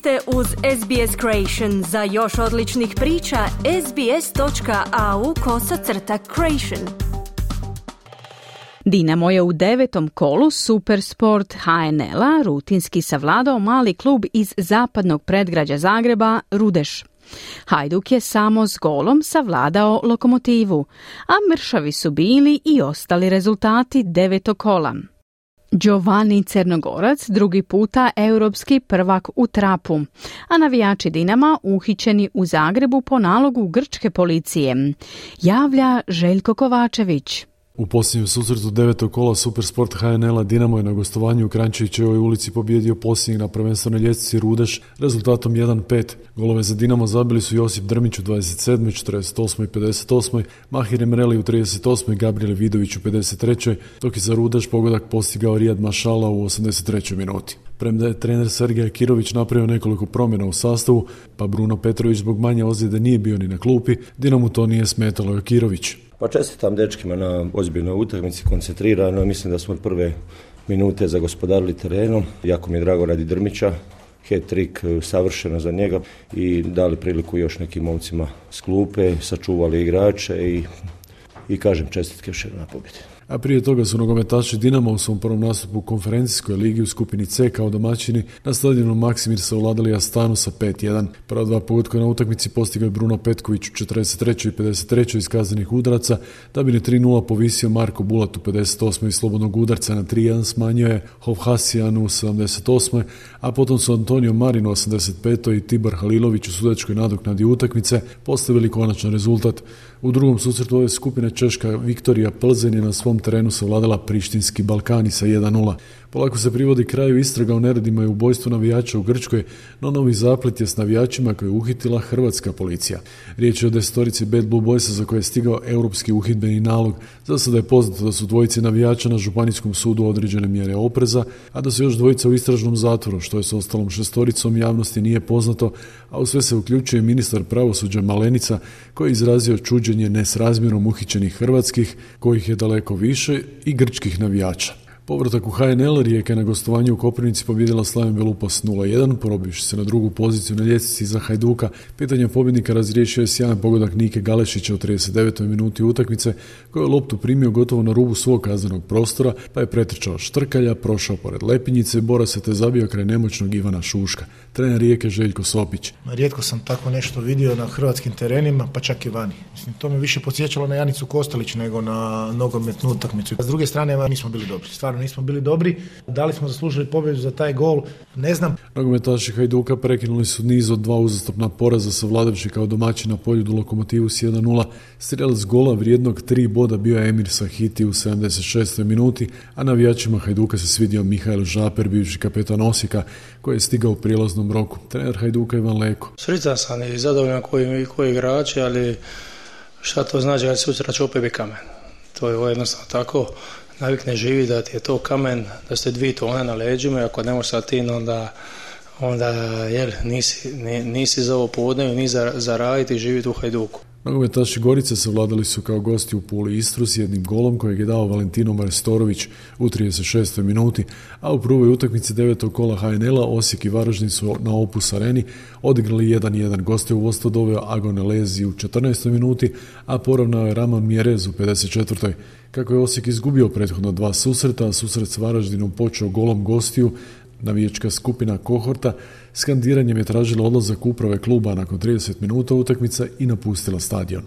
ste uz SBS Creation. Za još odličnih priča, sbs.au kosacrta creation. Dinamo je u devetom kolu Supersport HNL-a rutinski savladao mali klub iz zapadnog predgrađa Zagreba, Rudeš. Hajduk je samo s golom savladao lokomotivu, a mršavi su bili i ostali rezultati devetog kola. Giovanni Crnogorac drugi puta europski prvak u trapu, a navijači Dinama uhićeni u Zagrebu po nalogu grčke policije. Javlja Željko Kovačević. U posljednjem susretu devetog kola Supersport HNL-a Dinamo je na gostovanju u Krančevićevoj ulici pobjedio posljednjeg na prvenstvenoj ljestvici Rudeš rezultatom 1-5. Golove za Dinamo zabili su Josip Drmić u 27. 48. i 58. Mahir Emreli u 38. Gabriel Vidović u 53. dok je za Rudeš pogodak postigao Rijad Mašala u 83. minuti. Premda je trener Sergej Kirović napravio nekoliko promjena u sastavu, pa Bruno Petrović zbog manje ozljede nije bio ni na klupi, Dinamo to nije smetalo je Kirović. Pa čestitam dečkima na ozbiljnoj utakmici, koncentrirano. Mislim da smo prve minute zagospodarili terenom. Jako mi je drago radi Drmića, hat trick e, savršeno za njega i dali priliku još nekim momcima s klupe, sačuvali igrače i, i kažem čestitke još na pobjedi a prije toga su nogometaši Dinamo u svom prvom nastupu u konferencijskoj ligi u skupini C kao domaćini na stadionu Maksimir se ovladali Astanu sa 5-1. Prva dva pogotka na utakmici postigao je Bruno Petković u 43. i 53. iz kaznenih udaraca, da bi ne 3-0 povisio Marko Bulat u 58. iz slobodnog udarca na 3-1 smanjio je Hasijan u 78. a potom su Antonio Marino u 85. i Tibor Halilović u sudačkoj nadoknadi utakmice postavili konačan rezultat. U drugom susretu ove skupine Češka Viktorija Plzen je na svom terenu savladala Prištinski Balkani sa 1-0. Polako se privodi kraju istraga o neredima i ubojstvu navijača u Grčkoj, no novi zaplet je s navijačima koje je uhitila hrvatska policija. Riječ je o destorici Bad Blue Boysa za koje je stigao europski uhidbeni nalog. Za sada je poznato da su dvojici navijača na Županijskom sudu određene mjere opreza, a da su još dvojica u istražnom zatvoru, što je s ostalom šestoricom javnosti nije poznato, a u sve se uključuje ministar pravosuđa Malenica koji je izrazio čuđenje nesrazmjerom uhićenih hrvatskih, kojih je daleko više, i grčkih navijača. Povratak u HNL Rijeka na gostovanju u Koprivnici pobjedila Slaven Belupas 0-1, probivši se na drugu poziciju na ljestvici za Hajduka. Pitanje pobjednika razriješio je sjajan pogodak Nike Galešića u 39. minuti utakmice, koji je loptu primio gotovo na rubu svog kaznenog prostora, pa je pretrčao Štrkalja, prošao pored Lepinjice, Bora se te zabio kraj nemoćnog Ivana Šuška. Trener Rijeke Željko Sopić. Rijetko sam tako nešto vidio na hrvatskim terenima, pa čak i vani. Mislim, to me više podsjećalo na Janicu Kostalić nego na nogometnu utakmicu. S druge strane, nismo bili dobri. Stvarno nismo bili dobri. Da li smo zaslužili pobjedu za taj gol, ne znam. Nogometaši Hajduka prekinuli su niz od dva uzastopna poraza sa Vladavši kao domaći na polju Lokomotivu s 1-0. Strelac gola vrijednog tri boda bio je Emir Sahiti u 76. minuti, a navijačima Hajduka se svidio Mihajl Žaper, bivši kapetan Osijeka, koji je stigao u prijelaznom roku. Trener Hajduka Ivan Leko. Sretan sam i zadovoljan koji, koji igrači, ali šta to znači kad sutra će opet kamen? To je jednostavno tako navikne živi da ti je to kamen, da ste dvije tone na leđima i ako ne možeš sa tim onda onda jel, nisi, nisi za ovo povodne, ni za, za raditi i živjeti u Hajduku. Nogometaši Gorice savladali su kao gosti u Puli Istru s jednim golom kojeg je dao Valentino Marstorović u 36. minuti, a u prvoj utakmici devetog kola HNL-a Osijek i Varaždin su na Opus Areni odigrali 1-1. Goste u Vosto doveo Agone Lezi u 14. minuti, a poravnao je Raman Mjerez u 54. Kako je Osijek izgubio prethodno dva susreta, susret s Varaždinom počeo golom gostiju, navijačka skupina Kohorta skandiranjem je tražila odlazak uprave kluba nakon 30 minuta utakmica i napustila stadion.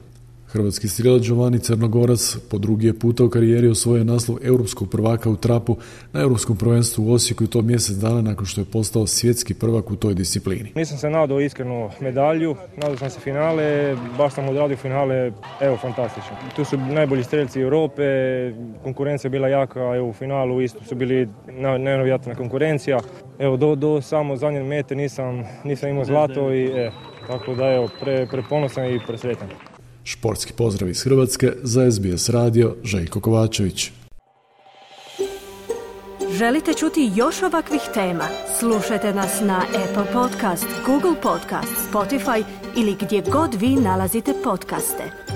Hrvatski strijelac Giovanni Crnogorac po drugi je puta u karijeri osvojio naslov europskog prvaka u trapu na europskom prvenstvu u Osijeku i to mjesec dana nakon što je postao svjetski prvak u toj disciplini. Nisam se nadao iskreno medalju, nadao sam se finale, baš sam odradio finale, evo fantastično. Tu su najbolji strelci Europe, konkurencija je bila jaka, evo u finalu isto su bili nevjerojatna konkurencija. Evo do, do samo zadnje mete nisam, nisam imao zlato i e, tako da evo pre, preponosan i presretan. Športski pozdrav iz Hrvatske za SBS radio Željko Kovačević. Želite čuti još ovakvih tema? Slušajte nas na Apple Podcast, Google Podcast, Spotify ili gdje god vi nalazite podcaste.